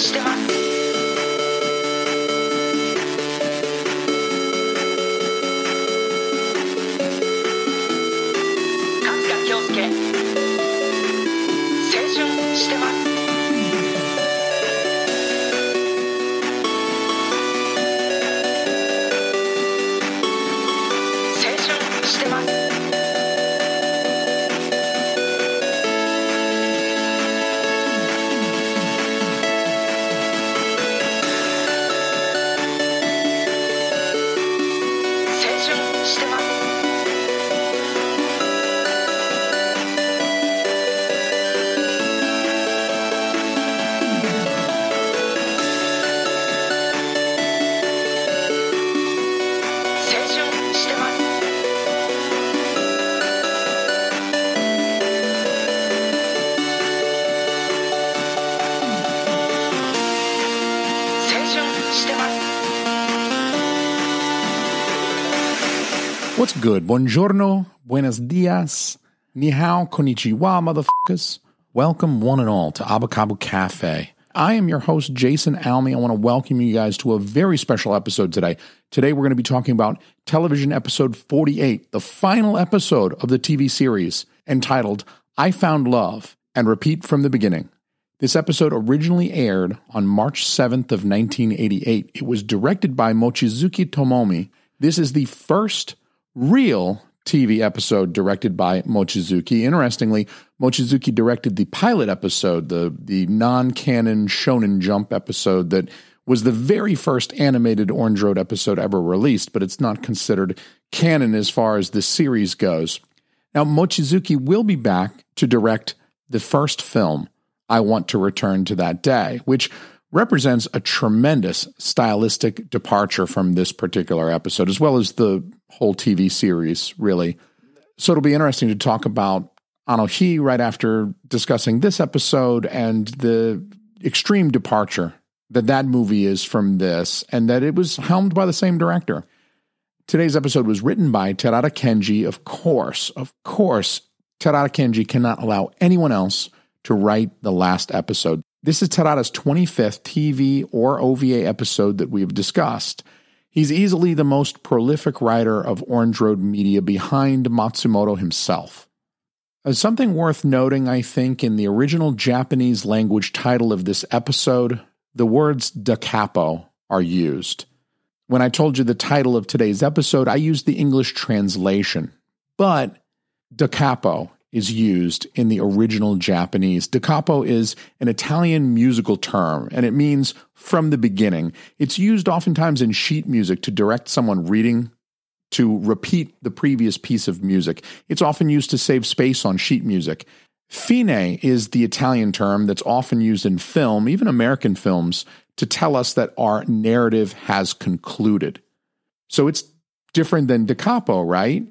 Stop. Good? Buongiorno, buenos dias, ni hao, konnichiwa, motherfuckers. Welcome, one and all, to Abakabu Cafe. I am your host, Jason Almy. I want to welcome you guys to a very special episode today. Today, we're going to be talking about television episode 48, the final episode of the TV series, entitled I Found Love, and repeat from the beginning. This episode originally aired on March 7th of 1988. It was directed by Mochizuki Tomomi. This is the first real TV episode directed by Mochizuki. Interestingly, Mochizuki directed the pilot episode, the the non-canon Shonen Jump episode that was the very first animated Orange Road episode ever released, but it's not considered canon as far as the series goes. Now, Mochizuki will be back to direct the first film, I Want to Return to That Day, which represents a tremendous stylistic departure from this particular episode, as well as the whole TV series, really. So it'll be interesting to talk about Anohi right after discussing this episode and the extreme departure that that movie is from this, and that it was helmed by the same director. Today's episode was written by Terada Kenji. Of course, of course, Terada Kenji cannot allow anyone else to write the last episode. This is Terada's 25th TV or OVA episode that we have discussed. He's easily the most prolific writer of Orange Road media behind Matsumoto himself. Uh, something worth noting, I think, in the original Japanese language title of this episode, the words da capo are used. When I told you the title of today's episode, I used the English translation, but da capo is used in the original Japanese. Da capo is an Italian musical term, and it means from the beginning. It's used oftentimes in sheet music to direct someone reading to repeat the previous piece of music. It's often used to save space on sheet music. Fine is the Italian term that's often used in film, even American films, to tell us that our narrative has concluded. So it's different than da capo, right?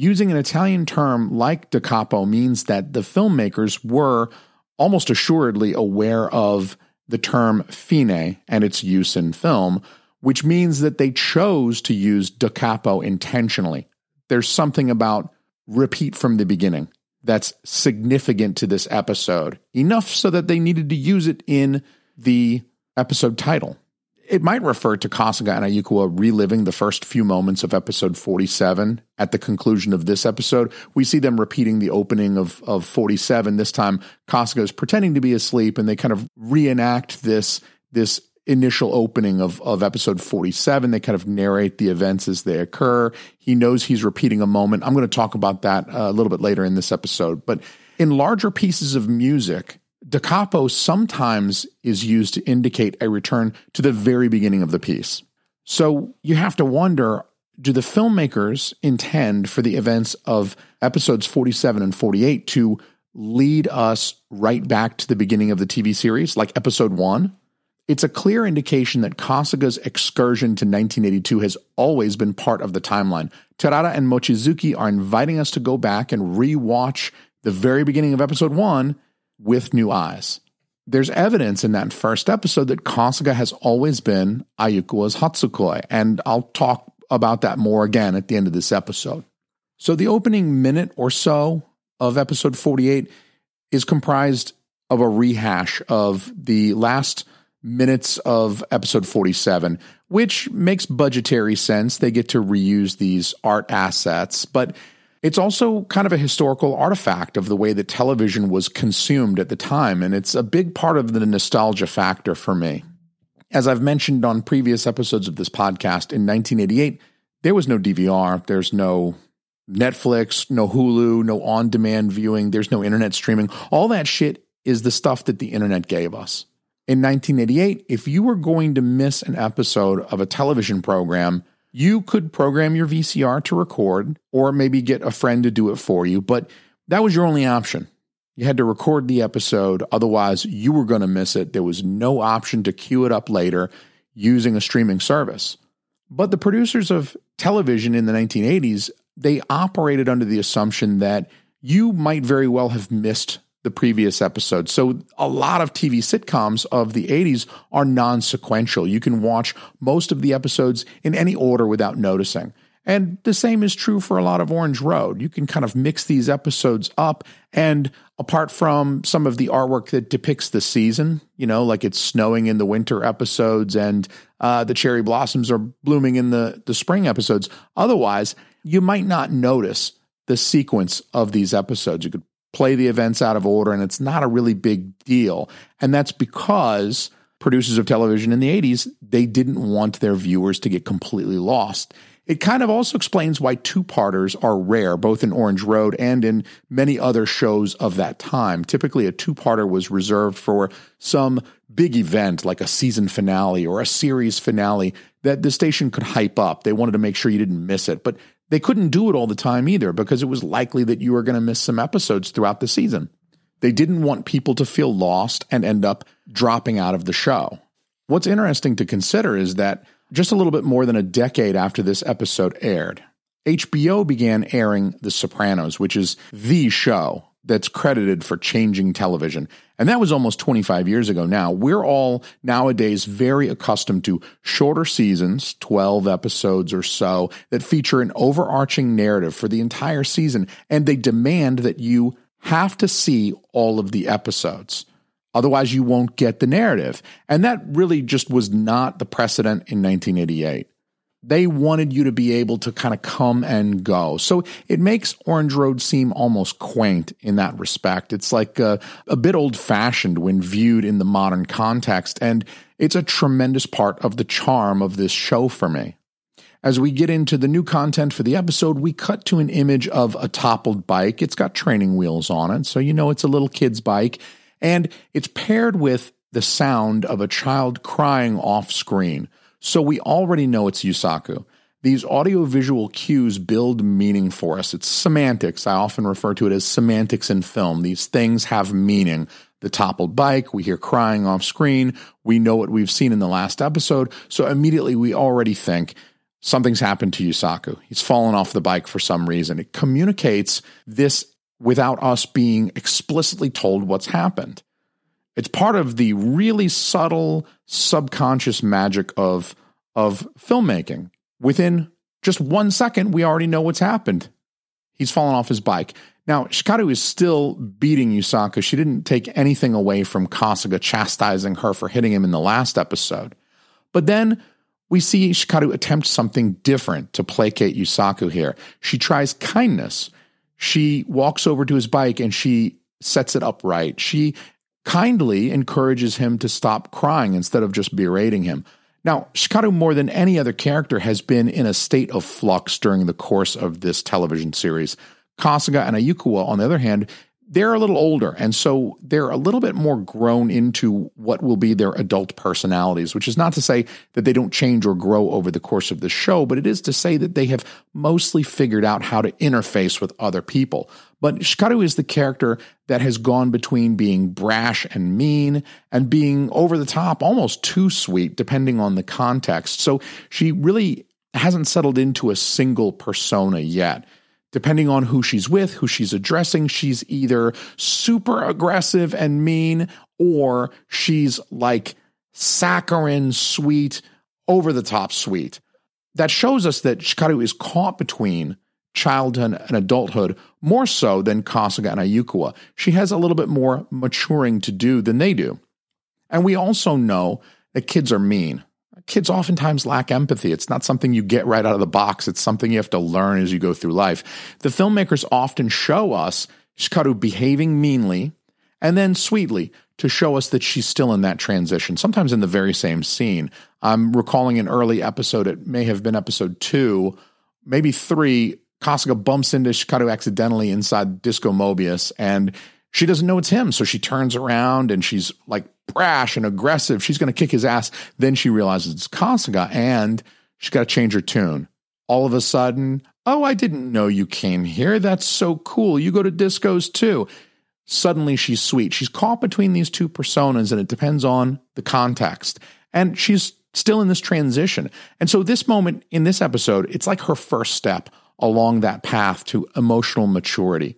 Using an Italian term like da capo means that the filmmakers were almost assuredly aware of the term fine and its use in film, which means that they chose to use da capo intentionally. There's something about repeat from the beginning that's significant to this episode, enough so that they needed to use it in the episode title. It might refer to Kasuga and Ayukawa reliving the first few moments of episode 47 at the conclusion of this episode. We see them repeating the opening of, of 47. This time, Kasuga is pretending to be asleep and they kind of reenact this, this initial opening of, of episode 47. They kind of narrate the events as they occur. He knows he's repeating a moment. I'm going to talk about that uh, a little bit later in this episode. But in larger pieces of music, da capo sometimes is used to indicate a return to the very beginning of the piece. So you have to wonder do the filmmakers intend for the events of episodes 47 and 48 to lead us right back to the beginning of the TV series, like episode one, it's a clear indication that Kasuga's excursion to 1982 has always been part of the timeline. Terada and Mochizuki are inviting us to go back and rewatch the very beginning of episode one with new eyes. There's evidence in that first episode that Kasuga has always been Ayukawa's Hatsukoi, and I'll talk about that more again at the end of this episode. So, the opening minute or so of episode 48 is comprised of a rehash of the last minutes of episode 47, which makes budgetary sense. They get to reuse these art assets, but it's also kind of a historical artifact of the way that television was consumed at the time, and it's a big part of the nostalgia factor for me. As I've mentioned on previous episodes of this podcast, in 1988, there was no DVR, there's no Netflix, no Hulu, no on demand viewing, there's no internet streaming. All that shit is the stuff that the internet gave us in 1988, if you were going to miss an episode of a television program, you could program your VCR to record or maybe get a friend to do it for you, but that was your only option. You had to record the episode, otherwise, you were going to miss it. There was no option to queue it up later using a streaming service. But the producers of television in the 1980s, they operated under the assumption that you might very well have missed the previous episode. So a lot of TV sitcoms of the 80s are non sequential. You can watch most of the episodes in any order without noticing. And the same is true for a lot of Orange Road. You can kind of mix these episodes up. And apart from some of the artwork that depicts the season, you know, like it's snowing in the winter episodes and uh, the cherry blossoms are blooming in the, the spring episodes, otherwise, you might not notice the sequence of these episodes. You could play the events out of order, and it's not a really big deal. And that's because producers of television in the 80s, they didn't want their viewers to get completely lost. It kind of also explains why two parters are rare, both in Orange Road and in many other shows of that time. Typically, a two parter was reserved for some big event like a season finale or a series finale that the station could hype up. They wanted to make sure you didn't miss it. But they couldn't do it all the time either because it was likely that you were going to miss some episodes throughout the season. They didn't want people to feel lost and end up dropping out of the show. What's interesting to consider is that just a little bit more than a decade after this episode aired, HBO began airing The Sopranos, which is the show that's credited for changing television. And that was almost 25 years ago now. We're all nowadays very accustomed to shorter seasons, 12 episodes or so, that feature an overarching narrative for the entire season. And they demand that you have to see all of the episodes. Otherwise, you won't get the narrative. And that really just was not the precedent in 1988 they wanted you to be able to kind of come and go. So it makes Orange Road seem almost quaint in that respect. It's like a, a bit old fashioned when viewed in the modern context. And it's a tremendous part of the charm of this show for me. As we get into the new content for the episode, we cut to an image of a toppled bike. It's got training wheels on it, so you know it's a little kid's bike. And it's paired with the sound of a child crying off screen. So we already know it's Yusaku. These audiovisual cues build meaning for us. It's semantics. I often refer to it as semantics in film. These things have meaning. The toppled bike, we hear crying off screen. We know what we've seen in the last episode. So immediately we already think something's happened to Yusaku. He's fallen off the bike for some reason. It communicates this without us being explicitly told what's happened. It's part of the really subtle subconscious magic of of filmmaking. Within just one second, we already know what's happened. He's fallen off his bike. Now, Hikaru is still beating Yusaku. She didn't take anything away from Kasuga chastising her for hitting him in the last episode. But then we see Hikaru attempt something different to placate Yusaku here. She tries kindness. She walks over to his bike and she sets it upright. She kindly encourages him to stop crying instead of just berating him. Now, Hikaru, more than any other character, has been in a state of flux during the course of this television series. Kasuga and Ayukawa, on the other hand, they're a little older. And so they're a little bit more grown into what will be their adult personalities, which is not to say that they don't change or grow over the course of the show, but it is to say that they have mostly figured out how to interface with other people. But Hikaru is the character that has gone between being brash and mean and being over the top, almost too sweet, depending on the context. So she really hasn't settled into a single persona yet depending on who she's with, who she's addressing, she's either super aggressive and mean or she's like saccharine, sweet, over the top sweet. That shows us that Hikaru is caught between childhood and adulthood more so than Kasuga and Ayukawa. She has a little bit more maturing to do than they do. And we also know that kids are mean kids oftentimes lack empathy. It's not something you get right out of the box. It's something you have to learn as you go through life. The filmmakers often show us Hikaru behaving meanly and then sweetly to show us that she's still in that transition, sometimes in the very same scene. I'm recalling an early episode, it may have been episode two, maybe three. Kasuga bumps into Hikaru accidentally inside Disco Mobius and she doesn't know it's him. So she turns around and she's like brash and aggressive. She's going to kick his ass. Then she realizes it's Kasuga and she's got to change her tune. All of a sudden, oh, I didn't know you came here. That's so cool. You go to discos too. Suddenly she's sweet. She's caught between these two personas and it depends on the context. And she's still in this transition. And so this moment in this episode, it's like her first step along that path to emotional maturity.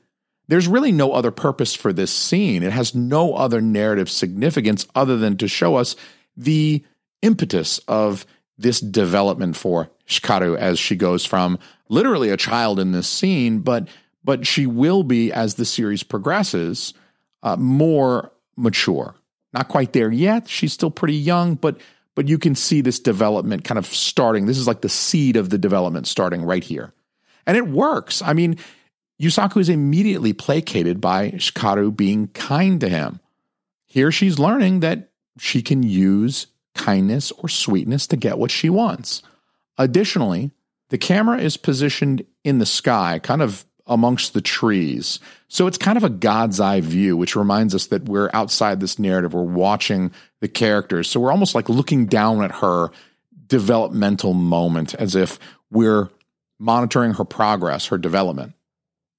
There's really no other purpose for this scene. It has no other narrative significance other than to show us the impetus of this development for Hikaru as she goes from literally a child in this scene, but but she will be as the series progresses uh, more mature. Not quite there yet. She's still pretty young, but but you can see this development kind of starting. This is like the seed of the development starting right here. And it works. I mean, Yusaku is immediately placated by Hikaru being kind to him. Here she's learning that she can use kindness or sweetness to get what she wants. Additionally, the camera is positioned in the sky, kind of amongst the trees. So it's kind of a God's eye view, which reminds us that we're outside this narrative. We're watching the characters. So we're almost like looking down at her developmental moment as if we're monitoring her progress, her development.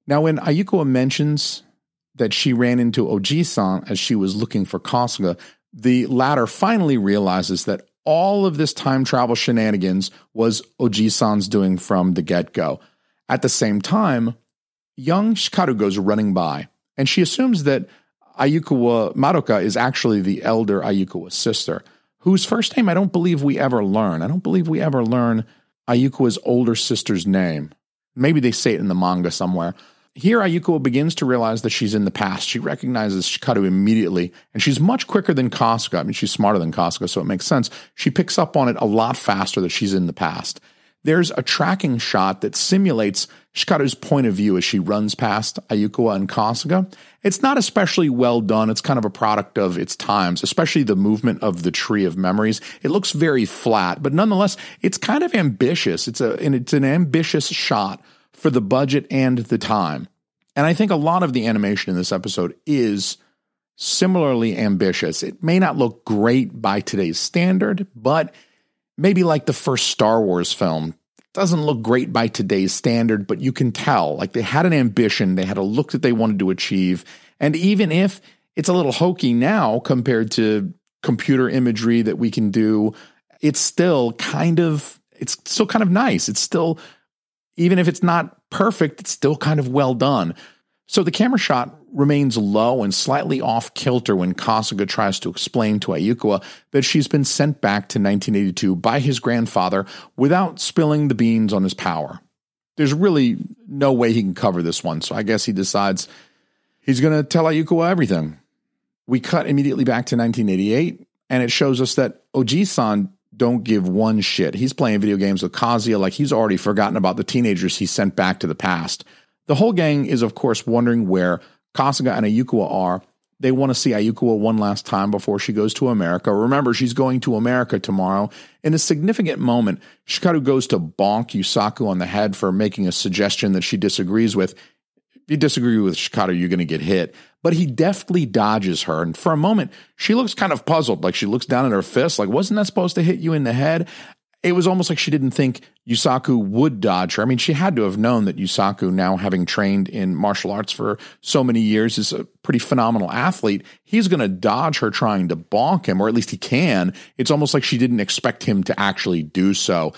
Now, when Ayukawa mentions that she ran into Oji-san as she was looking for Kasuga, the latter finally realizes that all of this time travel shenanigans was Oji-san's doing from the get-go. At the same time, young Hikaru goes running by, and she assumes that Ayukawa Madoka is actually the elder Ayukawa's sister, whose first name I don't believe we ever learn. I don't believe we ever learn Ayukawa's older sister's name. Maybe they say it in the manga somewhere. Here, Ayuko begins to realize that she's in the past. She recognizes Hikaru immediately, and she's much quicker than Kasuga. I mean, she's smarter than Kasuga, so it makes sense. She picks up on it a lot faster that she's in the past. There's a tracking shot that simulates Hikaru's point of view as she runs past Ayukawa and Kasuga. It's not especially well done. It's kind of a product of its times, especially the movement of the tree of memories. It looks very flat, but nonetheless, it's kind of ambitious. It's a and it's an ambitious shot for the budget and the time. And I think a lot of the animation in this episode is similarly ambitious. It may not look great by today's standard, but maybe like the first Star Wars film doesn't look great by today's standard, but you can tell like they had an ambition, they had a look that they wanted to achieve. And even if it's a little hokey now compared to computer imagery that we can do, it's still kind of it's still kind of nice. It's still even if it's not perfect, it's still kind of well done. So the camera shot remains low and slightly off kilter when Kasuga tries to explain to Ayukawa that she's been sent back to 1982 by his grandfather without spilling the beans on his power. There's really no way he can cover this one, so I guess he decides he's going to tell Ayukawa everything. We cut immediately back to 1988, and it shows us that Oji-san don't give one shit. He's playing video games with Kazuya like he's already forgotten about the teenagers he sent back to the past. The whole gang is, of course, wondering where Kasuga and Ayukawa are. They want to see Ayukawa one last time before she goes to America. Remember, she's going to America tomorrow. In a significant moment, Hikaru goes to bonk Yusaku on the head for making a suggestion that she disagrees with. If you disagree with Hikaru, you're going to get hit. But he deftly dodges her. And for a moment, she looks kind of puzzled. Like she looks down at her fist, like, wasn't that supposed to hit you in the head? It was almost like she didn't think Yusaku would dodge her. I mean, she had to have known that Yusaku, now having trained in martial arts for so many years, is a pretty phenomenal athlete. He's going to dodge her trying to bonk him, or at least he can. It's almost like she didn't expect him to actually do so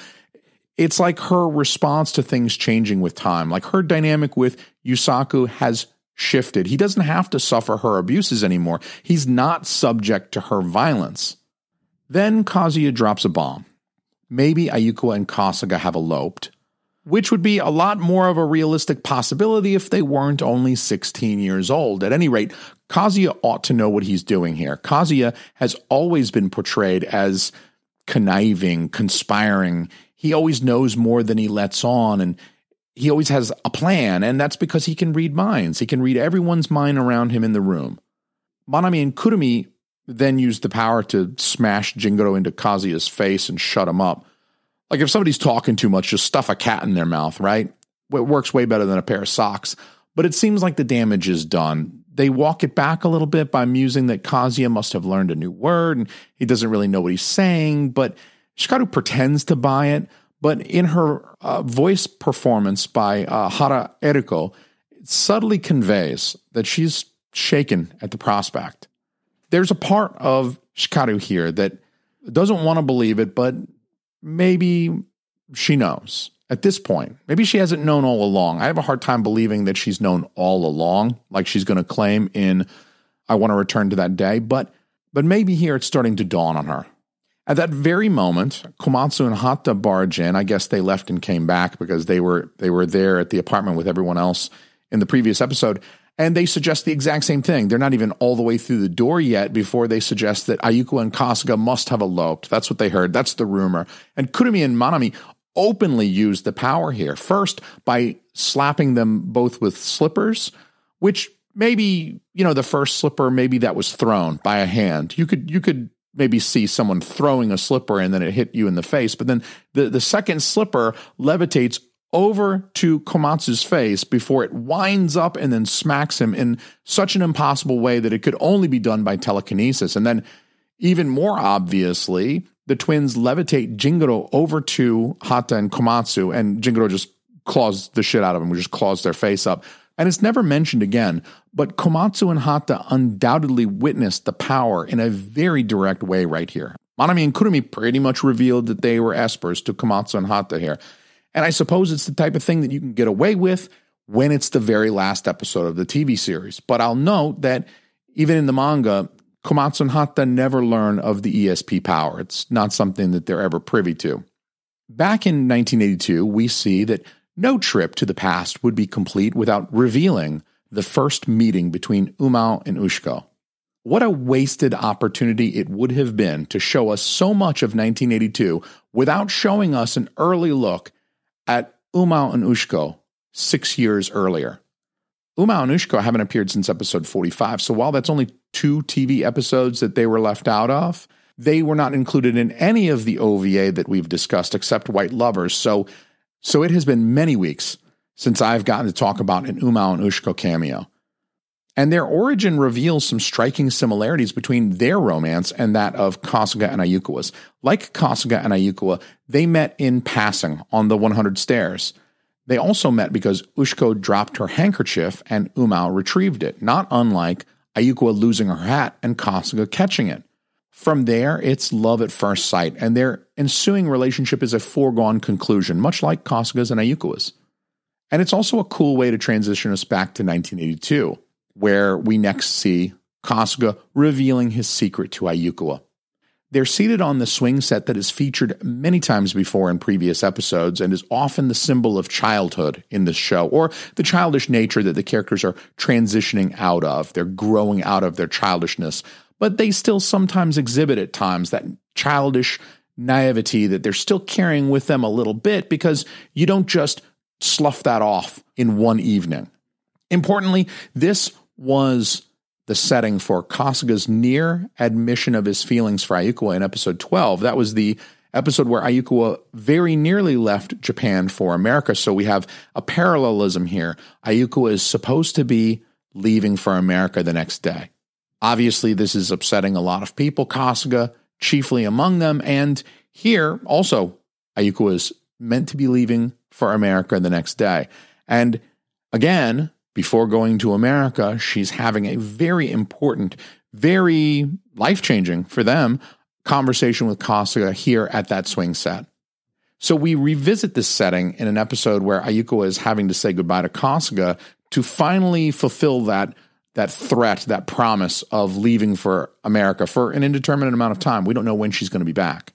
it's like her response to things changing with time. Like her dynamic with Yusaku has shifted. He doesn't have to suffer her abuses anymore. He's not subject to her violence. Then Kazuya drops a bomb. Maybe Ayuko and Kasuga have eloped, which would be a lot more of a realistic possibility if they weren't only 16 years old. At any rate, Kazuya ought to know what he's doing here. Kazuya has always been portrayed as conniving, conspiring he always knows more than he lets on and he always has a plan and that's because he can read minds he can read everyone's mind around him in the room manami and kurumi then use the power to smash jingoro into kazuya's face and shut him up. Like if somebody's talking too much just stuff a cat in their mouth right? It works way better than a pair of socks. But it seems like the damage is done. They walk it back a little bit by musing that Kazuya must have learned a new word and he doesn't really know what he's saying, but Hikaru pretends to buy it, but in her uh, voice performance by uh, Hara Eriko, it subtly conveys that she's shaken at the prospect. There's a part of Hikaru here that doesn't want to believe it, but maybe she knows at this point. Maybe she hasn't known all along. I have a hard time believing that she's known all along, like she's going to claim in I Want to Return to That Day, but but maybe here it's starting to dawn on her. At that very moment, Komatsu and Hata barge in. I guess they left and came back because they were they were there at the apartment with everyone else in the previous episode. And they suggest the exact same thing. They're not even all the way through the door yet before they suggest that Ayuko and Kasuga must have eloped. That's what they heard. That's the rumor. And Kurumi and Manami openly use the power here. First, by slapping them both with slippers, which maybe, you know, the first slipper, maybe that was thrown by a hand. You could, you could maybe see someone throwing a slipper and then it hit you in the face. But then the, the second slipper levitates over to Komatsu's face before it winds up and then smacks him in such an impossible way that it could only be done by telekinesis. And then, even more obviously, the twins levitate Jingoro over to Hata and Komatsu, and Jingoro just claws the shit out of them, just claws their face up. And it's never mentioned again, but Komatsu and Hata undoubtedly witnessed the power in a very direct way right here. Manami and Kurumi pretty much revealed that they were espers to Komatsu and Hata here. And I suppose it's the type of thing that you can get away with when it's the very last episode of the TV series. But I'll note that even in the manga, Komatsu and Hata never learn of the ESP power. It's not something that they're ever privy to. Back in 1982, we see that no trip to the past would be complete without revealing the first meeting between Umao and Ushiko. What a wasted opportunity it would have been to show us so much of 1982 without showing us an early look at Umao and Ushiko six years earlier. Umao and Ushiko haven't appeared since episode 45, so while that's only two TV episodes that they were left out of, they were not included in any of the OVA that we've discussed except White Lovers. So so it has been many weeks since I've gotten to talk about an Umao and Ushiko cameo. And their origin reveals some striking similarities between their romance and that of Kasuga and Ayukawa's. Like Kasuga and Ayukawa, they met in passing on the 100 stairs. They also met because Ushiko dropped her handkerchief and Umao retrieved it, not unlike Ayukawa losing her hat and Kasuga catching it. From there, it's love at first sight, and their ensuing relationship is a foregone conclusion, much like Kasuga's and Ayukawa's. And it's also a cool way to transition us back to 1982, where we next see Kasuga revealing his secret to Ayukawa. They're seated on the swing set that is featured many times before in previous episodes and is often the symbol of childhood in the show, or the childish nature that the characters are transitioning out of. They're growing out of their childishness but they still sometimes exhibit at times that childish naivety that they're still carrying with them a little bit because you don't just slough that off in one evening. Importantly, this was the setting for Kasuga's near admission of his feelings for Ayukawa in episode 12. That was the episode where Ayukawa very nearly left Japan for America. So we have a parallelism here. Ayukawa is supposed to be leaving for America the next day. Obviously, this is upsetting a lot of people, Kasuga chiefly among them. And here also, Ayukawa is meant to be leaving for America the next day. And again, before going to America, she's having a very important, very life changing for them conversation with Kasuga here at that swing set. So we revisit this setting in an episode where Ayuko is having to say goodbye to Kasuga to finally fulfill that that threat, that promise of leaving for America for an indeterminate amount of time. We don't know when she's going to be back.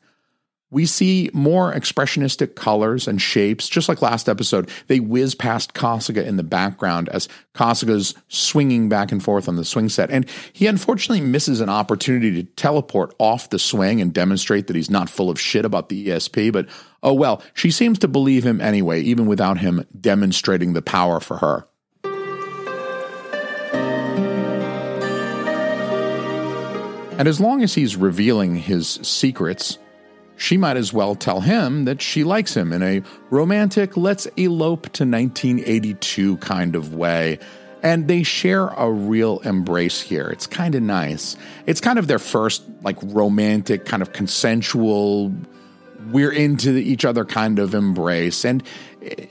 We see more expressionistic colors and shapes, just like last episode. They whiz past Kasuga in the background as Kasuga's swinging back and forth on the swing set. And he unfortunately misses an opportunity to teleport off the swing and demonstrate that he's not full of shit about the ESP. But oh well, she seems to believe him anyway, even without him demonstrating the power for her. And as long as he's revealing his secrets, she might as well tell him that she likes him in a romantic, let's elope to 1982 kind of way. And they share a real embrace here. It's kind of nice. It's kind of their first, like, romantic, kind of consensual, we're into each other kind of embrace. And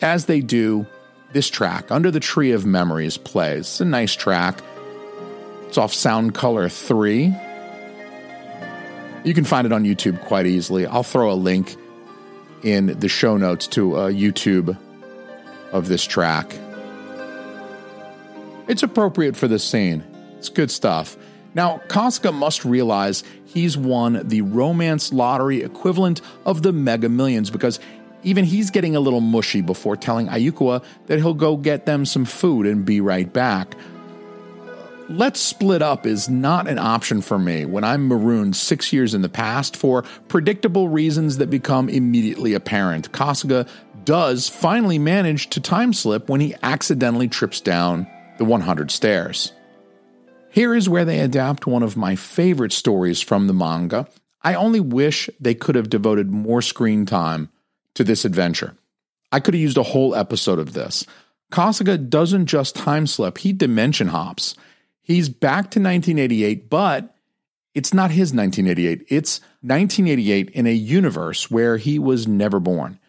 as they do, this track, Under the Tree of Memories, plays. It's a nice track. It's off Sound Color 3. You can find it on YouTube quite easily. I'll throw a link in the show notes to a YouTube of this track. It's appropriate for the scene. It's good stuff. Now, Kasuga must realize he's won the romance lottery equivalent of the mega millions because even he's getting a little mushy before telling Ayukawa that he'll go get them some food and be right back let's split up is not an option for me when I'm marooned six years in the past for predictable reasons that become immediately apparent. Kasuga does finally manage to time slip when he accidentally trips down the 100 stairs. Here is where they adapt one of my favorite stories from the manga. I only wish they could have devoted more screen time to this adventure. I could have used a whole episode of this. Kasuga doesn't just time slip, he dimension hops. He's back to 1988, but it's not his 1988. It's 1988 in a universe where he was never born.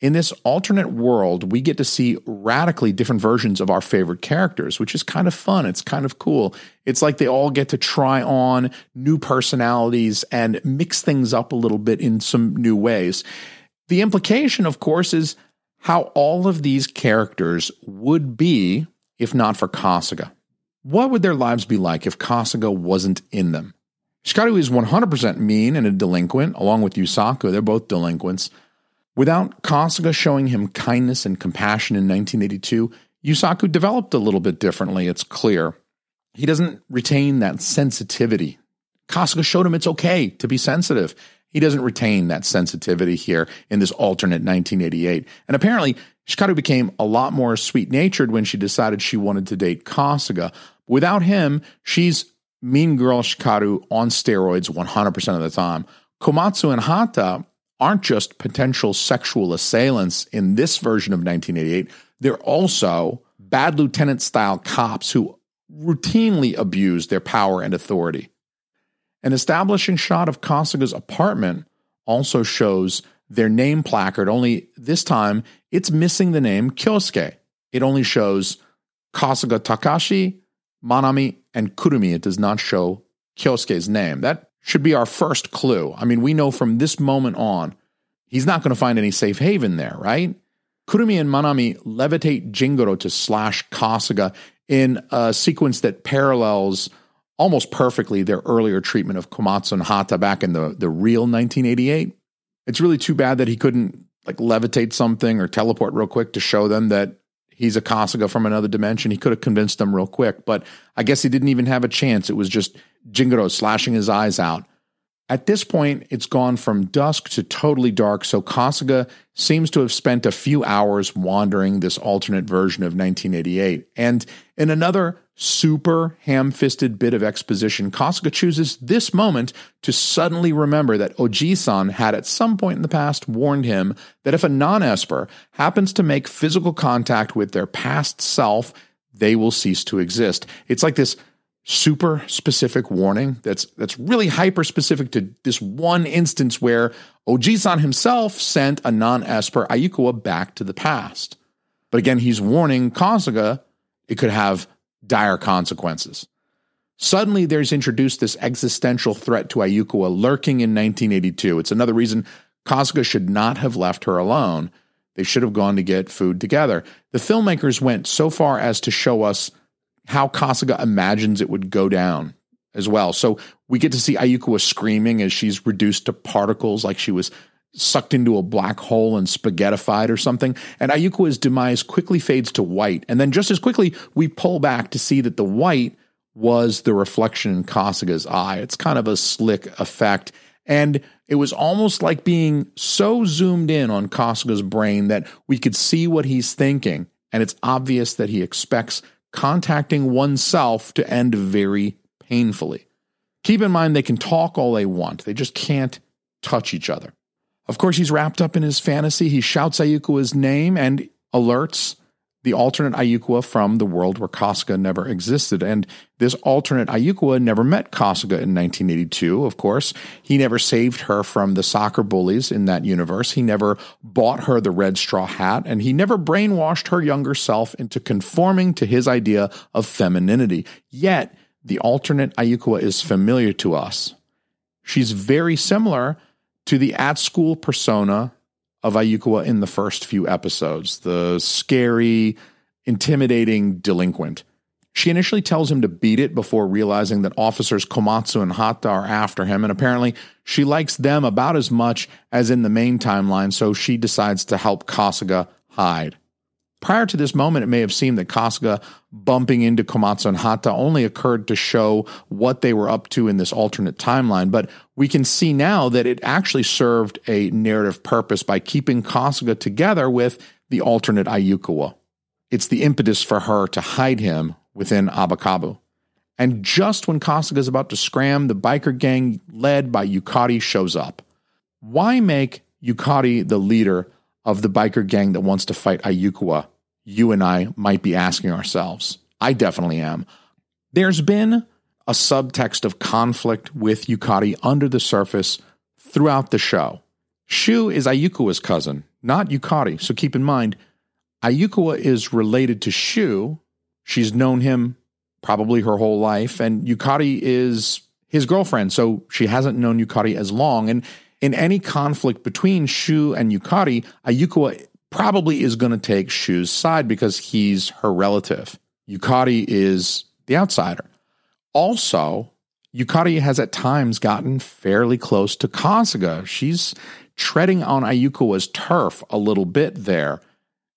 In this alternate world, we get to see radically different versions of our favorite characters, which is kind of fun. It's kind of cool. It's like they all get to try on new personalities and mix things up a little bit in some new ways. The implication, of course, is how all of these characters would be if not for Kasuga. What would their lives be like if Kasuga wasn't in them? Hikaru is 100% mean and a delinquent, along with Yusaku. They're both delinquents. Without Kasuga showing him kindness and compassion in 1982, Yusaku developed a little bit differently, it's clear. He doesn't retain that sensitivity. Kasuga showed him it's okay to be sensitive. He doesn't retain that sensitivity here in this alternate 1988. And apparently, Hikaru became a lot more sweet natured when she decided she wanted to date Kasuga. Without him, she's mean girl Hikaru on steroids 100% of the time. Komatsu and Hata aren't just potential sexual assailants in this version of 1988, they're also bad lieutenant style cops who routinely abuse their power and authority. An establishing shot of Kasuga's apartment also shows their name placard, only this time it's missing the name Kyosuke. It only shows Kasuga Takashi, Manami, and Kurumi. It does not show Kyosuke's name. That should be our first clue. I mean, we know from this moment on, he's not going to find any safe haven there, right? Kurumi and Manami levitate Jingoro to slash Kasuga in a sequence that parallels almost perfectly their earlier treatment of Komatsu and Hata back in the, the real 1988. It's really too bad that he couldn't like levitate something or teleport real quick to show them that he's a Kasuga from another dimension. He could have convinced them real quick, but I guess he didn't even have a chance. It was just Jingoro slashing his eyes out. At this point, it's gone from dusk to totally dark, so Kasuga seems to have spent a few hours wandering this alternate version of 1988. And in another super ham fisted bit of exposition, Kasuga chooses this moment to suddenly remember that Oji-san had at some point in the past warned him that if a non Esper happens to make physical contact with their past self, they will cease to exist. It's like this super specific warning that's that's really hyper specific to this one instance where Oji-san himself sent a non-esper Ayukawa back to the past. But again, he's warning Kasuga it could have dire consequences. Suddenly, there's introduced this existential threat to Ayukawa lurking in 1982. It's another reason Kasuga should not have left her alone. They should have gone to get food together. The filmmakers went so far as to show us how Kasuga imagines it would go down as well. So we get to see Ayukawa screaming as she's reduced to particles like she was sucked into a black hole and spaghettified or something. And Ayukawa's demise quickly fades to white. And then just as quickly, we pull back to see that the white was the reflection in Kasuga's eye. It's kind of a slick effect. And it was almost like being so zoomed in on Kasuga's brain that we could see what he's thinking. And it's obvious that he expects contacting oneself to end very painfully. Keep in mind, they can talk all they want, they just can't touch each other. Of course, he's wrapped up in his fantasy. He shouts Ayukawa's name and alerts the alternate Ayukawa from the world where Kasuga never existed. And this alternate Ayukawa never met Kasuga in 1982, of course. He never saved her from the soccer bullies in that universe. He never bought her the red straw hat, and he never brainwashed her younger self into conforming to his idea of femininity. Yet, the alternate Ayukawa is familiar to us. She's very similar to the at school persona of Ayukawa in the first few episodes, the scary, intimidating delinquent. She initially tells him to beat it before realizing that officers Komatsu and Hata are after him, and apparently she likes them about as much as in the main timeline, so she decides to help Kasuga hide. Prior to this moment, it may have seemed that Kasuga bumping into Komatsu and Hata only occurred to show what they were up to in this alternate timeline, but we can see now that it actually served a narrative purpose by keeping Kasuga together with the alternate Ayukawa. It's the impetus for her to hide him within Abakabu. And just when Kasuga is about to scram, the biker gang led by Yukari shows up. Why make Yukari the leader of the biker gang that wants to fight Ayukawa, you and I might be asking ourselves. I definitely am. There's been a subtext of conflict with Yukari under the surface throughout the show. Shu is Ayukawa's cousin, not Yukari. So keep in mind, Ayukawa is related to Shu. She's known him probably her whole life, and Yukari is his girlfriend. So she hasn't known Yukari as long. And in any conflict between Shu and Yukari, Ayukawa probably is going to take Shu's side because he's her relative. Yukari is the outsider. Also, Yukari has at times gotten fairly close to Kasuga. She's treading on Ayukawa's turf a little bit there.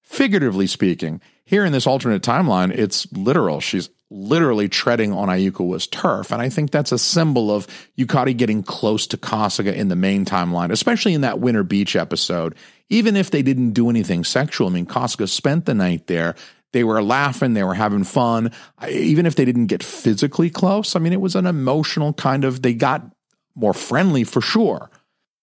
Figuratively speaking, here in this alternate timeline, it's literal. She's literally treading on Ayukawa's turf. And I think that's a symbol of Yukari getting close to Kasuga in the main timeline, especially in that Winter Beach episode. Even if they didn't do anything sexual, I mean, Kasuga spent the night there. They were laughing, they were having fun. Even if they didn't get physically close, I mean, it was an emotional kind of, they got more friendly for sure.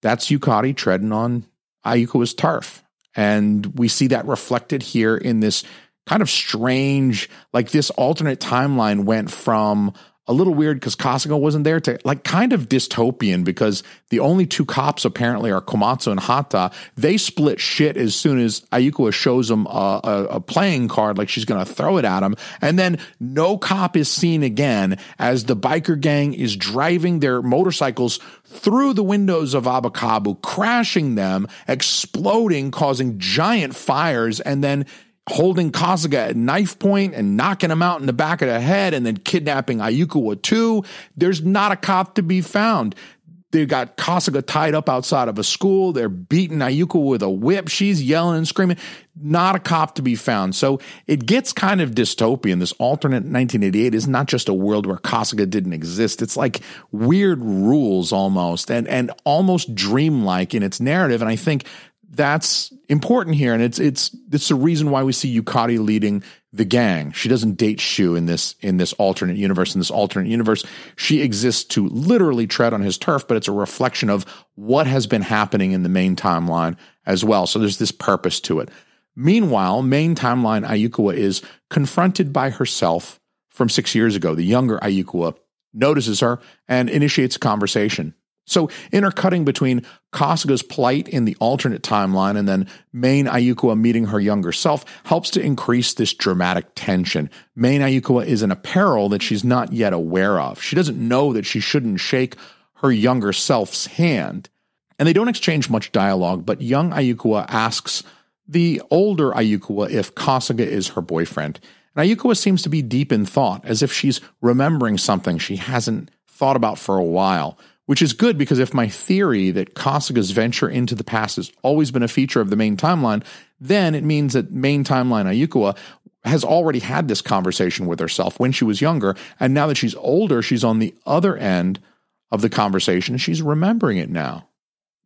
That's Yukari treading on Ayukawa's turf. And we see that reflected here in this kind of strange, like this alternate timeline went from a little weird because Kasuga wasn't there to like kind of dystopian because the only two cops apparently are Komatsu and Hata. They split shit as soon as Ayukawa shows them a, a, a playing card, like she's going to throw it at him. And then no cop is seen again as the biker gang is driving their motorcycles through the windows of Abakabu, crashing them, exploding, causing giant fires, and then holding Kasuga at knife point and knocking him out in the back of the head and then kidnapping Ayukawa too. There's not a cop to be found. They got Kasuga tied up outside of a school. They're beating Ayukawa with a whip. She's yelling and screaming. Not a cop to be found. So it gets kind of dystopian. This alternate 1988 is not just a world where Kasuga didn't exist. It's like weird rules almost and, and almost dreamlike in its narrative. And I think that's important here, and it's it's it's the reason why we see Yukari leading the gang. She doesn't date Shu in this in this alternate universe. In this alternate universe, she exists to literally tread on his turf, but it's a reflection of what has been happening in the main timeline as well. So there's this purpose to it. Meanwhile, main timeline Ayukawa is confronted by herself from six years ago. The younger Ayukawa notices her and initiates a conversation. So intercutting between Kasuga's plight in the alternate timeline and then main Ayukawa meeting her younger self helps to increase this dramatic tension. Main Ayukawa is in a peril that she's not yet aware of. She doesn't know that she shouldn't shake her younger self's hand. And they don't exchange much dialogue, but young Ayukawa asks the older Ayukawa if Kasuga is her boyfriend. And Ayukawa seems to be deep in thought, as if she's remembering something she hasn't thought about for a while which is good because if my theory that Kasuga's venture into the past has always been a feature of the main timeline, then it means that main timeline Ayukawa has already had this conversation with herself when she was younger, and now that she's older, she's on the other end of the conversation she's remembering it now.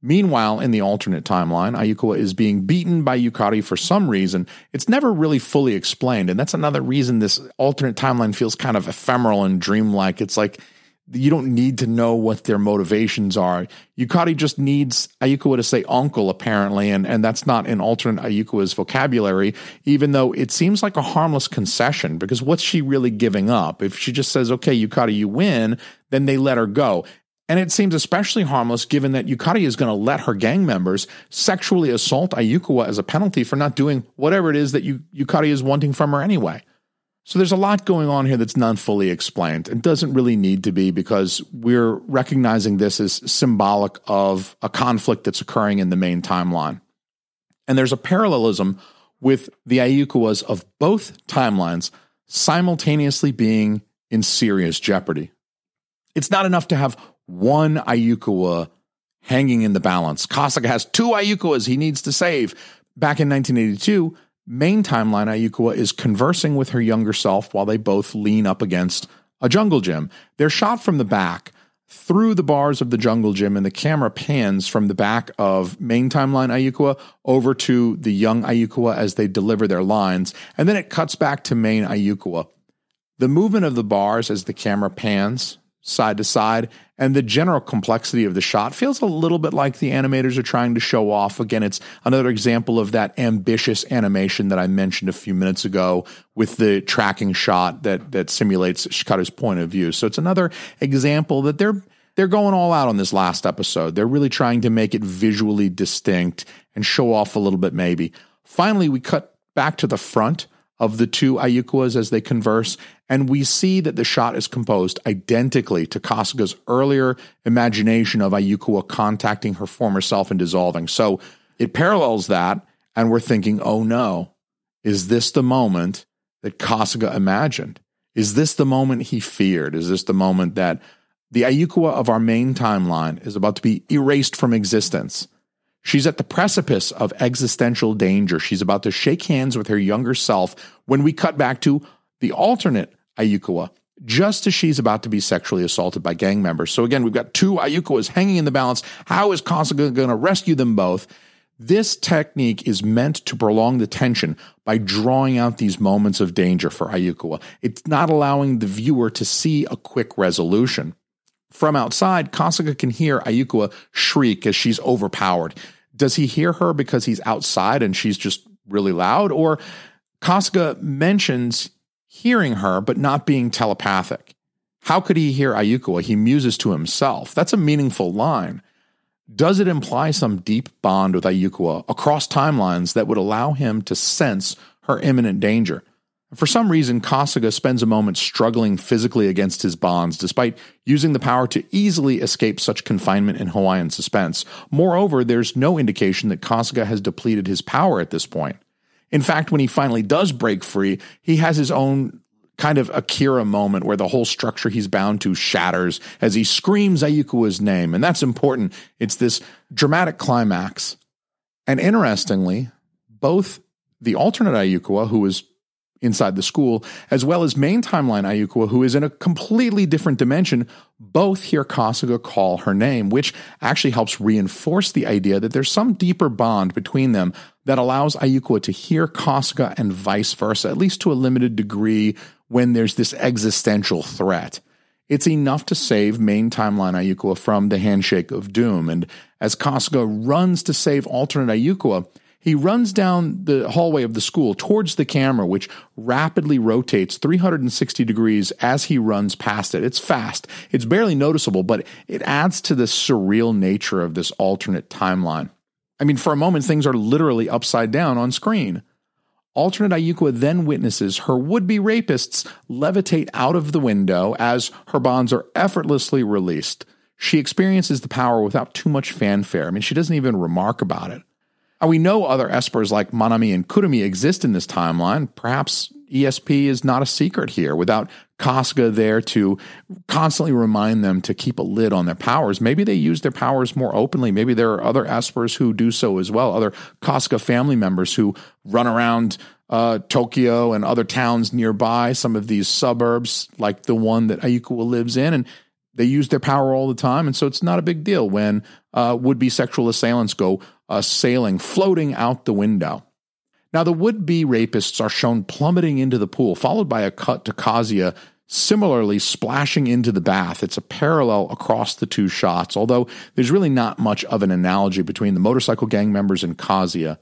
Meanwhile, in the alternate timeline, Ayukawa is being beaten by Yukari for some reason. It's never really fully explained, and that's another reason this alternate timeline feels kind of ephemeral and dreamlike. It's like you don't need to know what their motivations are. Yukari just needs Ayukawa to say uncle, apparently, and, and that's not in alternate Ayukawa's vocabulary, even though it seems like a harmless concession, because what's she really giving up? If she just says, okay, Yukari, you win, then they let her go. And it seems especially harmless given that Yukari is going to let her gang members sexually assault Ayukawa as a penalty for not doing whatever it is that Yukari is wanting from her anyway. So there's a lot going on here that's not fully explained. and doesn't really need to be because we're recognizing this as symbolic of a conflict that's occurring in the main timeline. And there's a parallelism with the Ayukawas of both timelines simultaneously being in serious jeopardy. It's not enough to have one Ayukawa hanging in the balance. Kasuga has two Ayukawas he needs to save. Back in 1982, main timeline, Ayukawa is conversing with her younger self while they both lean up against a jungle gym. They're shot from the back through the bars of the jungle gym, and the camera pans from the back of main timeline Ayukawa over to the young Ayukawa as they deliver their lines, and then it cuts back to main Ayukawa. The movement of the bars as the camera pans side to side. And the general complexity of the shot feels a little bit like the animators are trying to show off. Again, it's another example of that ambitious animation that I mentioned a few minutes ago with the tracking shot that that simulates Hikaru's point of view. So it's another example that they're they're going all out on this last episode. They're really trying to make it visually distinct and show off a little bit maybe. Finally, we cut back to the front of the two Ayukawas as they converse, and we see that the shot is composed identically to Kasuga's earlier imagination of Ayukawa contacting her former self and dissolving. So it parallels that, and we're thinking, oh no, is this the moment that Kasuga imagined? Is this the moment he feared? Is this the moment that the Ayukawa of our main timeline is about to be erased from existence? She's at the precipice of existential danger. She's about to shake hands with her younger self when we cut back to the alternate Ayukawa, just as she's about to be sexually assaulted by gang members. So again, we've got two Ayukawas hanging in the balance. How is Kasuga going to rescue them both? This technique is meant to prolong the tension by drawing out these moments of danger for Ayukawa. It's not allowing the viewer to see a quick resolution. From outside, Kasuga can hear Ayukawa shriek as she's overpowered. Does he hear her because he's outside and she's just really loud? Or Kasuga mentions hearing her but not being telepathic. How could he hear Ayukawa? He muses to himself. That's a meaningful line. Does it imply some deep bond with Ayukawa across timelines that would allow him to sense her imminent danger? For some reason, Kasuga spends a moment struggling physically against his bonds, despite using the power to easily escape such confinement in Hawaiian suspense. Moreover, there's no indication that Kasuga has depleted his power at this point. In fact, when he finally does break free, he has his own kind of Akira moment where the whole structure he's bound to shatters as he screams Ayukawa's name. And that's important. It's this dramatic climax. And interestingly, both the alternate Ayukawa, who is inside the school, as well as main timeline Ayukawa, who is in a completely different dimension, both hear Kasuga call her name, which actually helps reinforce the idea that there's some deeper bond between them, that allows Ayukawa to hear Kasuga and vice versa, at least to a limited degree when there's this existential threat. It's enough to save main timeline Ayukawa from the handshake of doom. And as Kasuga runs to save alternate Ayukawa, he runs down the hallway of the school towards the camera, which rapidly rotates 360 degrees as he runs past it. It's fast. It's barely noticeable, but it adds to the surreal nature of this alternate timeline. I mean, for a moment, things are literally upside down on screen. Alternate Ayukawa then witnesses her would be rapists levitate out of the window as her bonds are effortlessly released. She experiences the power without too much fanfare. I mean, she doesn't even remark about it. And we know other espers like Manami and Kurumi exist in this timeline. Perhaps ESP is not a secret here. Without Kasuga there to constantly remind them to keep a lid on their powers, maybe they use their powers more openly. Maybe there are other espers who do so as well, other Kasuga family members who run around uh, Tokyo and other towns nearby, some of these suburbs, like the one that Ayukawa lives in, and they use their power all the time. And so it's not a big deal when uh, would be sexual assailants go uh, sailing, floating out the window. Now, the would be rapists are shown plummeting into the pool, followed by a cut to Kazuya similarly splashing into the bath. It's a parallel across the two shots, although there's really not much of an analogy between the motorcycle gang members and Kazuya.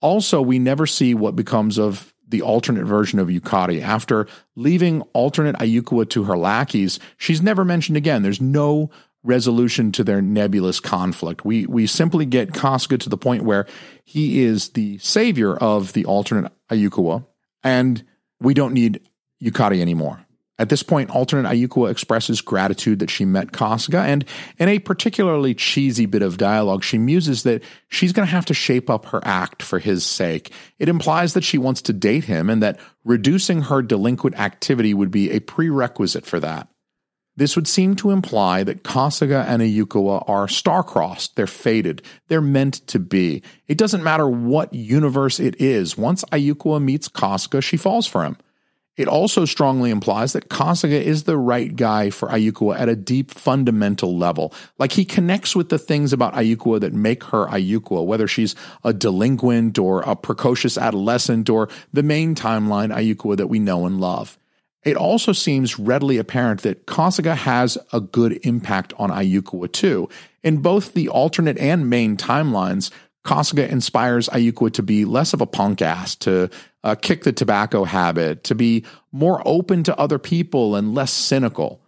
Also, we never see what becomes of the alternate version of Yukari. After leaving alternate Ayukawa to her lackeys, she's never mentioned again. There's no resolution to their nebulous conflict. We we simply get Kasuga to the point where he is the savior of the alternate Ayukawa, and we don't need Yukari anymore. At this point, alternate Ayukawa expresses gratitude that she met Kasuga, and in a particularly cheesy bit of dialogue, she muses that she's going to have to shape up her act for his sake. It implies that she wants to date him and that reducing her delinquent activity would be a prerequisite for that. This would seem to imply that Kasuga and Ayukawa are star-crossed, they're fated, they're meant to be. It doesn't matter what universe it is, once Ayukawa meets Kasuga, she falls for him. It also strongly implies that Kasuga is the right guy for Ayukawa at a deep fundamental level. Like he connects with the things about Ayukawa that make her Ayukawa, whether she's a delinquent or a precocious adolescent or the main timeline Ayukawa that we know and love. It also seems readily apparent that Kasuga has a good impact on Ayukawa too. In both the alternate and main timelines, Kasuga inspires Ayukawa to be less of a punk ass, to uh, kick the tobacco habit, to be more open to other people and less cynical.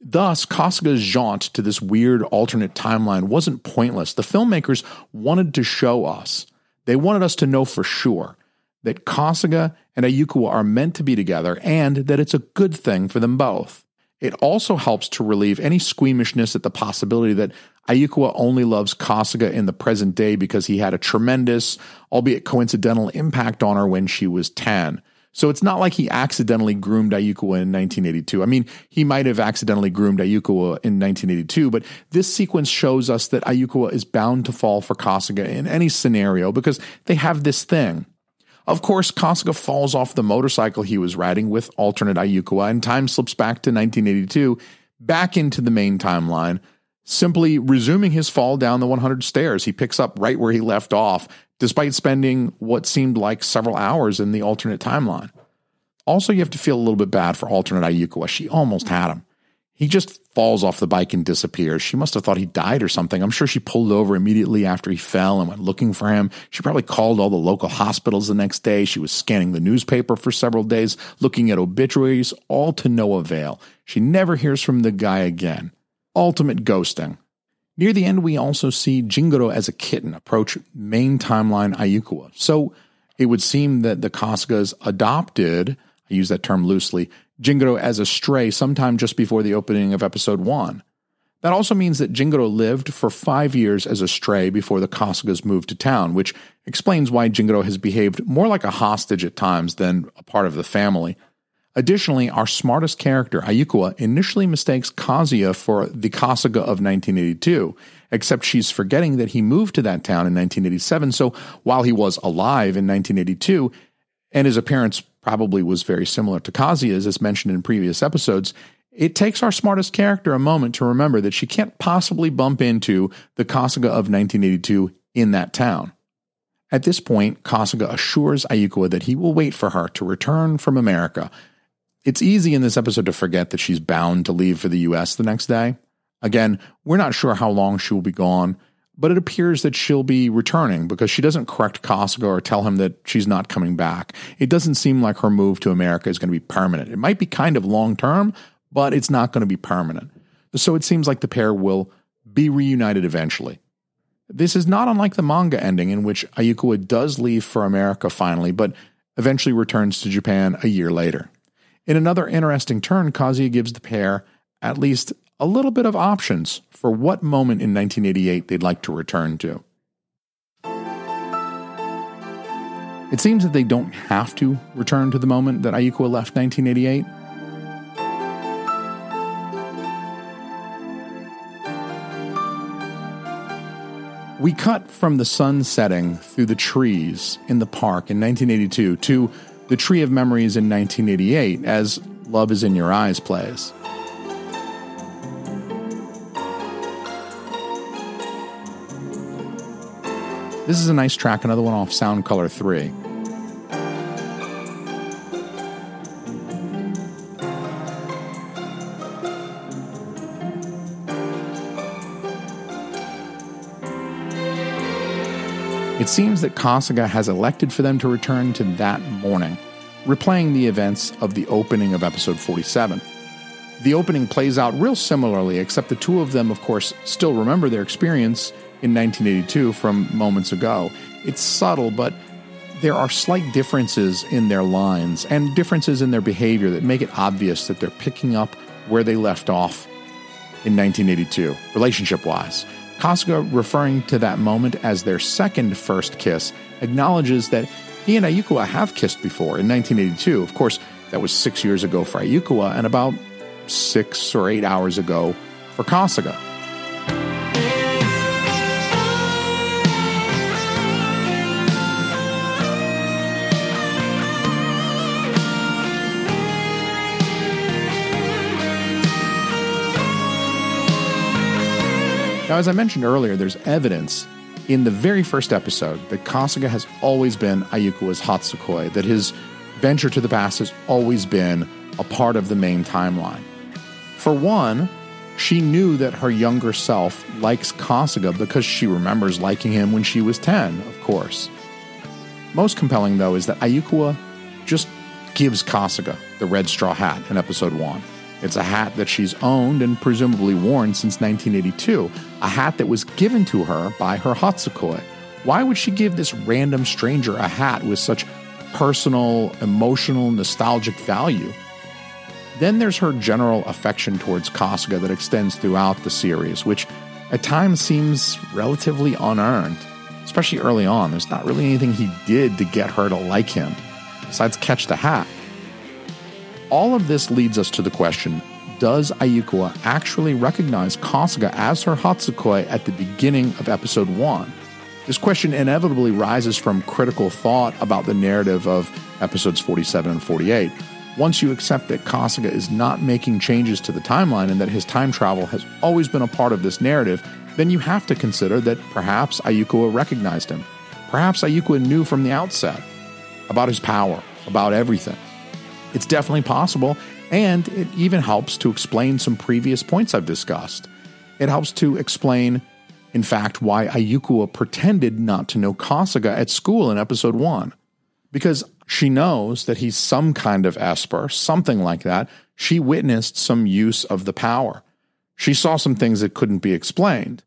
Thus, Kasuga's jaunt to this weird alternate timeline wasn't pointless. The filmmakers wanted to show us, they wanted us to know for sure that Kasuga and Ayukawa are meant to be together and that it's a good thing for them both. It also helps to relieve any squeamishness at the possibility that Ayukawa only loves Kasuga in the present day because he had a tremendous, albeit coincidental, impact on her when she was 10. So it's not like he accidentally groomed Ayukawa in 1982. I mean, he might have accidentally groomed Ayukawa in 1982, but this sequence shows us that Ayukawa is bound to fall for Kasuga in any scenario because they have this thing. Of course, Kasuga falls off the motorcycle he was riding with alternate Ayukawa, and time slips back to 1982, back into the main timeline, simply resuming his fall down the 100 stairs. He picks up right where he left off, despite spending what seemed like several hours in the alternate timeline. Also, you have to feel a little bit bad for alternate Ayukawa. She almost had him. He just falls off the bike and disappears. She must have thought he died or something. I'm sure she pulled over immediately after he fell and went looking for him. She probably called all the local hospitals the next day. She was scanning the newspaper for several days, looking at obituaries, all to no avail. She never hears from the guy again. Ultimate ghosting. Near the end, we also see Jingoro as a kitten approach main timeline Ayukawa. So it would seem that the Kasugas adopted, I use that term loosely, Jingoro as a stray sometime just before the opening of episode 1. That also means that Jingoro lived for five years as a stray before the Kasugas moved to town, which explains why Jingoro has behaved more like a hostage at times than a part of the family. Additionally, our smartest character, Ayukawa, initially mistakes Kazuya for the Kasuga of 1982, except she's forgetting that he moved to that town in 1987, so while he was alive in 1982, and his appearance probably was very similar to Kazuya's, as mentioned in previous episodes, it takes our smartest character a moment to remember that she can't possibly bump into the Kasuga of 1982 in that town. At this point, Kasuga assures Ayukawa that he will wait for her to return from America. It's easy in this episode to forget that she's bound to leave for the US the next day. Again, we're not sure how long she will be gone, but it appears that she'll be returning because she doesn't correct Kasuga or tell him that she's not coming back. It doesn't seem like her move to America is going to be permanent. It might be kind of long term, but it's not going to be permanent. So it seems like the pair will be reunited eventually. This is not unlike the manga ending in which Ayukawa does leave for America finally, but eventually returns to Japan a year later. In another interesting turn, Kazuya gives the pair at least a little bit of options for what moment in 1988 they'd like to return to. It seems that they don't have to return to the moment that Ayukawa left 1988. We cut from the sun setting through the trees in the park in 1982 to the Tree of Memories in 1988 as Love is in Your Eyes plays. This is a nice track, another one off Sound Color 3. It seems that Kasuga has elected for them to return to that morning, replaying the events of the opening of episode 47. The opening plays out real similarly, except the two of them, of course, still remember their experience in 1982 from moments ago. It's subtle, but there are slight differences in their lines and differences in their behavior that make it obvious that they're picking up where they left off in 1982, relationship wise. Kasuga, referring to that moment as their second first kiss, acknowledges that he and Ayukawa have kissed before in 1982. Of course, that was six years ago for Ayukawa and about six or eight hours ago for Kasuga. Now, as I mentioned earlier, there's evidence in the very first episode that Kasuga has always been Ayukawa's Hatsukoi, that his venture to the past has always been a part of the main timeline. For one, she knew that her younger self likes Kasuga because she remembers liking him when she was 10, of course. Most compelling, though, is that Ayukawa just gives Kasuga the red straw hat in episode 1. It's a hat that she's owned and presumably worn since 1982, a hat that was given to her by her Hatsukoi. Why would she give this random stranger a hat with such personal, emotional, nostalgic value? Then there's her general affection towards Kasuga that extends throughout the series, which at times seems relatively unearned, especially early on. There's not really anything he did to get her to like him, besides catch the hat. All of this leads us to the question Does Ayukawa actually recognize Kasuga as her Hatsukoi at the beginning of episode 1? This question inevitably rises from critical thought about the narrative of episodes 47 and 48. Once you accept that Kasuga is not making changes to the timeline and that his time travel has always been a part of this narrative, then you have to consider that perhaps Ayukawa recognized him. Perhaps Ayukawa knew from the outset about his power, about everything. It's definitely possible, and it even helps to explain some previous points I've discussed. It helps to explain, in fact, why Ayukawa pretended not to know Kasuga at school in episode 1. Because she knows that he's some kind of Esper, something like that. She witnessed some use of the power. She saw some things that couldn't be explained.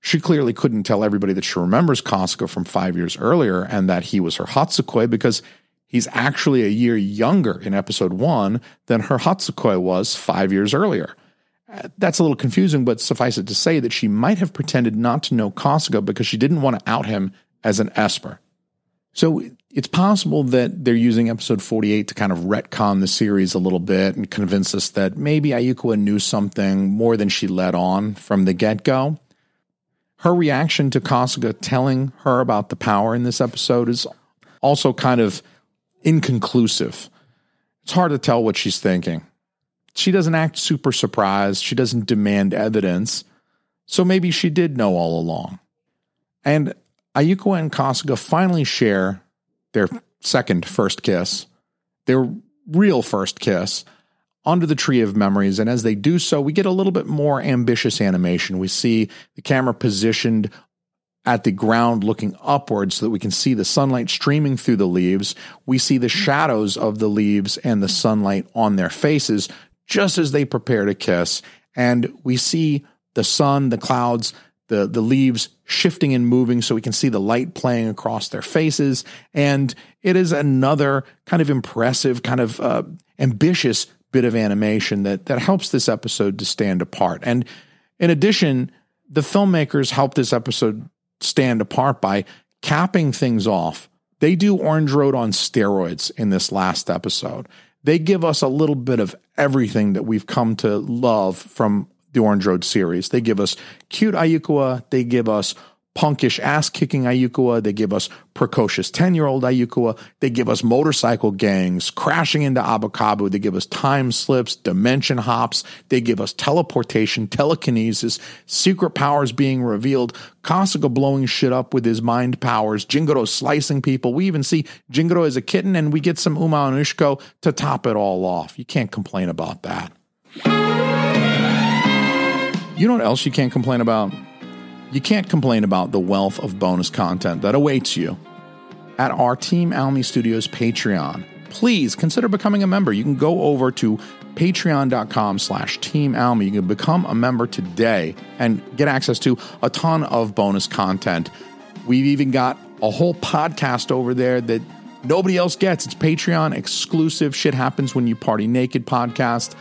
She clearly couldn't tell everybody that she remembers Kasuga from five years earlier and that he was her Hatsukoi because He's actually a year younger in episode one than her Hatsukoi was five years earlier. Uh, that's a little confusing, but suffice it to say that she might have pretended not to know Kasuga because she didn't want to out him as an Esper. So it's possible that they're using episode 48 to kind of retcon the series a little bit and convince us that maybe Ayukawa knew something more than she let on from the get go. Her reaction to Kasuga telling her about the power in this episode is also kind of inconclusive. It's hard to tell what she's thinking. She doesn't act super surprised. She doesn't demand evidence. So maybe she did know all along. And Ayukawa and Kasuga finally share their second first kiss, their real first kiss, under the tree of memories. And as they do so, we get a little bit more ambitious animation. We see the camera positioned at the ground looking upwards so that we can see the sunlight streaming through the leaves. We see the shadows of the leaves and the sunlight on their faces just as they prepare to kiss. And we see the sun, the clouds, the, the leaves shifting and moving so we can see the light playing across their faces. And it is another kind of impressive, kind of uh, ambitious bit of animation that, that helps this episode to stand apart. And in addition, the filmmakers help this episode stand apart by capping things off. They do Orange Road on steroids in this last episode. They give us a little bit of everything that we've come to love from the Orange Road series. They give us cute Ayukawa, they give us punkish ass kicking Ayukawa. They give us precocious 10 year old Ayukawa. They give us motorcycle gangs crashing into Abakabu. They give us time slips, dimension hops. They give us teleportation, telekinesis, secret powers being revealed, Kasuga blowing shit up with his mind powers, Jingoro slicing people. We even see Jingoro as a kitten and we get some Uma and Ushiko to top it all off. You can't complain about that. You know what else you can't complain about? You can't complain about the wealth of bonus content that awaits you. At our Team Almy Studios Patreon. Please consider becoming a member. You can go over to patreon.com slash team almy. You can become a member today and get access to a ton of bonus content. We've even got a whole podcast over there that nobody else gets. It's patreon exclusive. Shit happens when you party naked podcast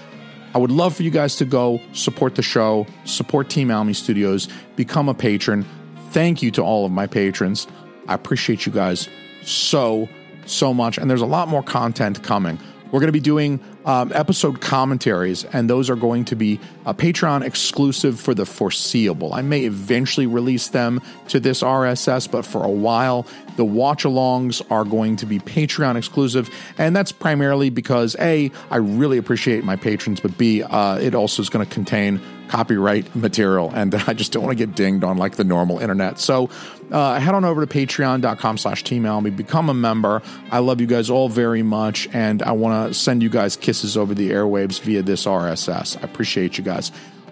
would love for you guys to go support the show, support Team Almy Studios, become a patron. Thank you to all of my patrons. I appreciate you guys so, so much. And there's a lot more content coming. We're going to be doing um, episode commentaries, and those are going to be a Patreon exclusive for the foreseeable. I may eventually release them to this RSS, but for a while, the watch alongs are going to be Patreon exclusive. And that's primarily because A, I really appreciate my patrons, but B, uh, it also is going to contain copyright material, and I just don't want to get dinged on like the normal internet. So, uh, head on over to patreon.com slash team almy become a member. I love you guys all very much and i want to send you guys kisses over the airwaves via this rss i appreciate you guys.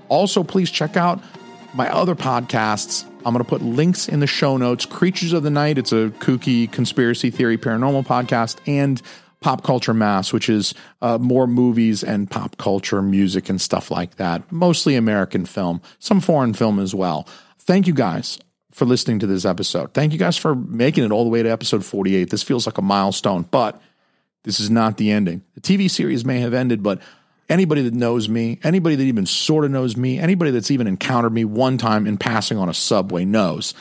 Also please check out my other podcasts. I'm going to put links in the show notes. Creatures of the night it's a kooky conspiracy theory paranormal podcast and pop culture mass which is uh, more movies and pop culture music and stuff like that mostly american film some foreign film as well thank you guys for listening to this episode. Thank you guys for making it all the way to episode 48. This feels like a milestone, but this is not the ending. The TV series may have ended, but anybody that knows me, anybody that even sort of knows me, anybody that's even encountered me one time in passing on a subway knows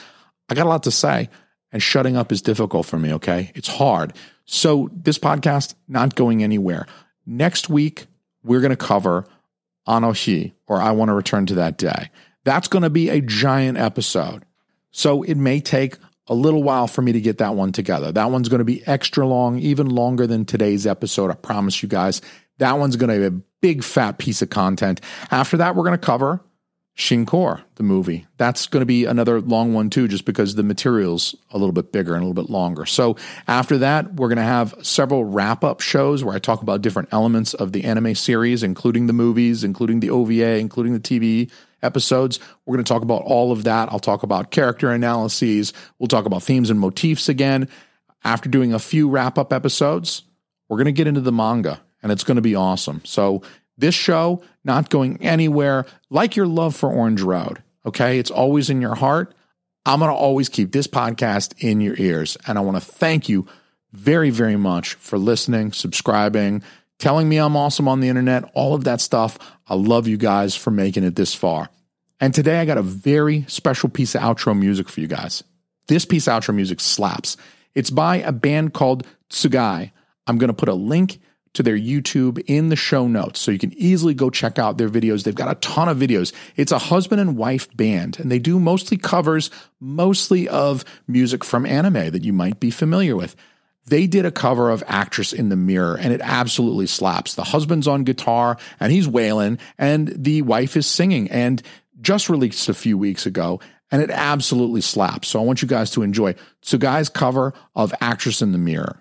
I got a lot to say, and shutting up is difficult for me, okay? It's hard. So, this podcast not going anywhere. Next week, we're going to cover Anohi, or I Want to Return to That Day. That's going to be a giant episode. So it may take a little while for me to get that one together. That one's going to be extra long, even longer than today's episode. I promise you guys. That one's going to be a big fat piece of content. After that, we're going to cover Shinkor, the movie. That's going to be another long one too, just because the material's a little bit bigger and a little bit longer. So after that, we're going to have several wrap up shows where I talk about different elements of the anime series, including the movies, including the OVA, including the TV episodes. We're going to talk about all of that. I'll talk about character analyses. We'll talk about themes and motifs again. After doing a few wrap up episodes, we're going to get into the manga and it's going to be awesome. So, this show not going anywhere like your love for Orange Road. Okay. It's always in your heart. I'm going to always keep this podcast in your ears. And I want to thank you very, very much for listening, subscribing, telling me I'm awesome on the internet, all of that stuff. I love you guys for making it this far. And today I got a very special piece of outro music for you guys. This piece of outro music slaps. It's by a band called Tsugai. I'm going to put a link to their YouTube in the show notes so you can easily go check out their videos. They've got a ton of videos. It's a husband and wife band, and they do mostly covers, mostly of music from anime that you might be familiar with. They did a cover of Actress in the Mirror and it absolutely slaps. The husband's on guitar and he's wailing and the wife is singing and just released a few weeks ago. and it absolutely slaps. So I want you guys to enjoy Tsugai's cover of Actress in the Mirror.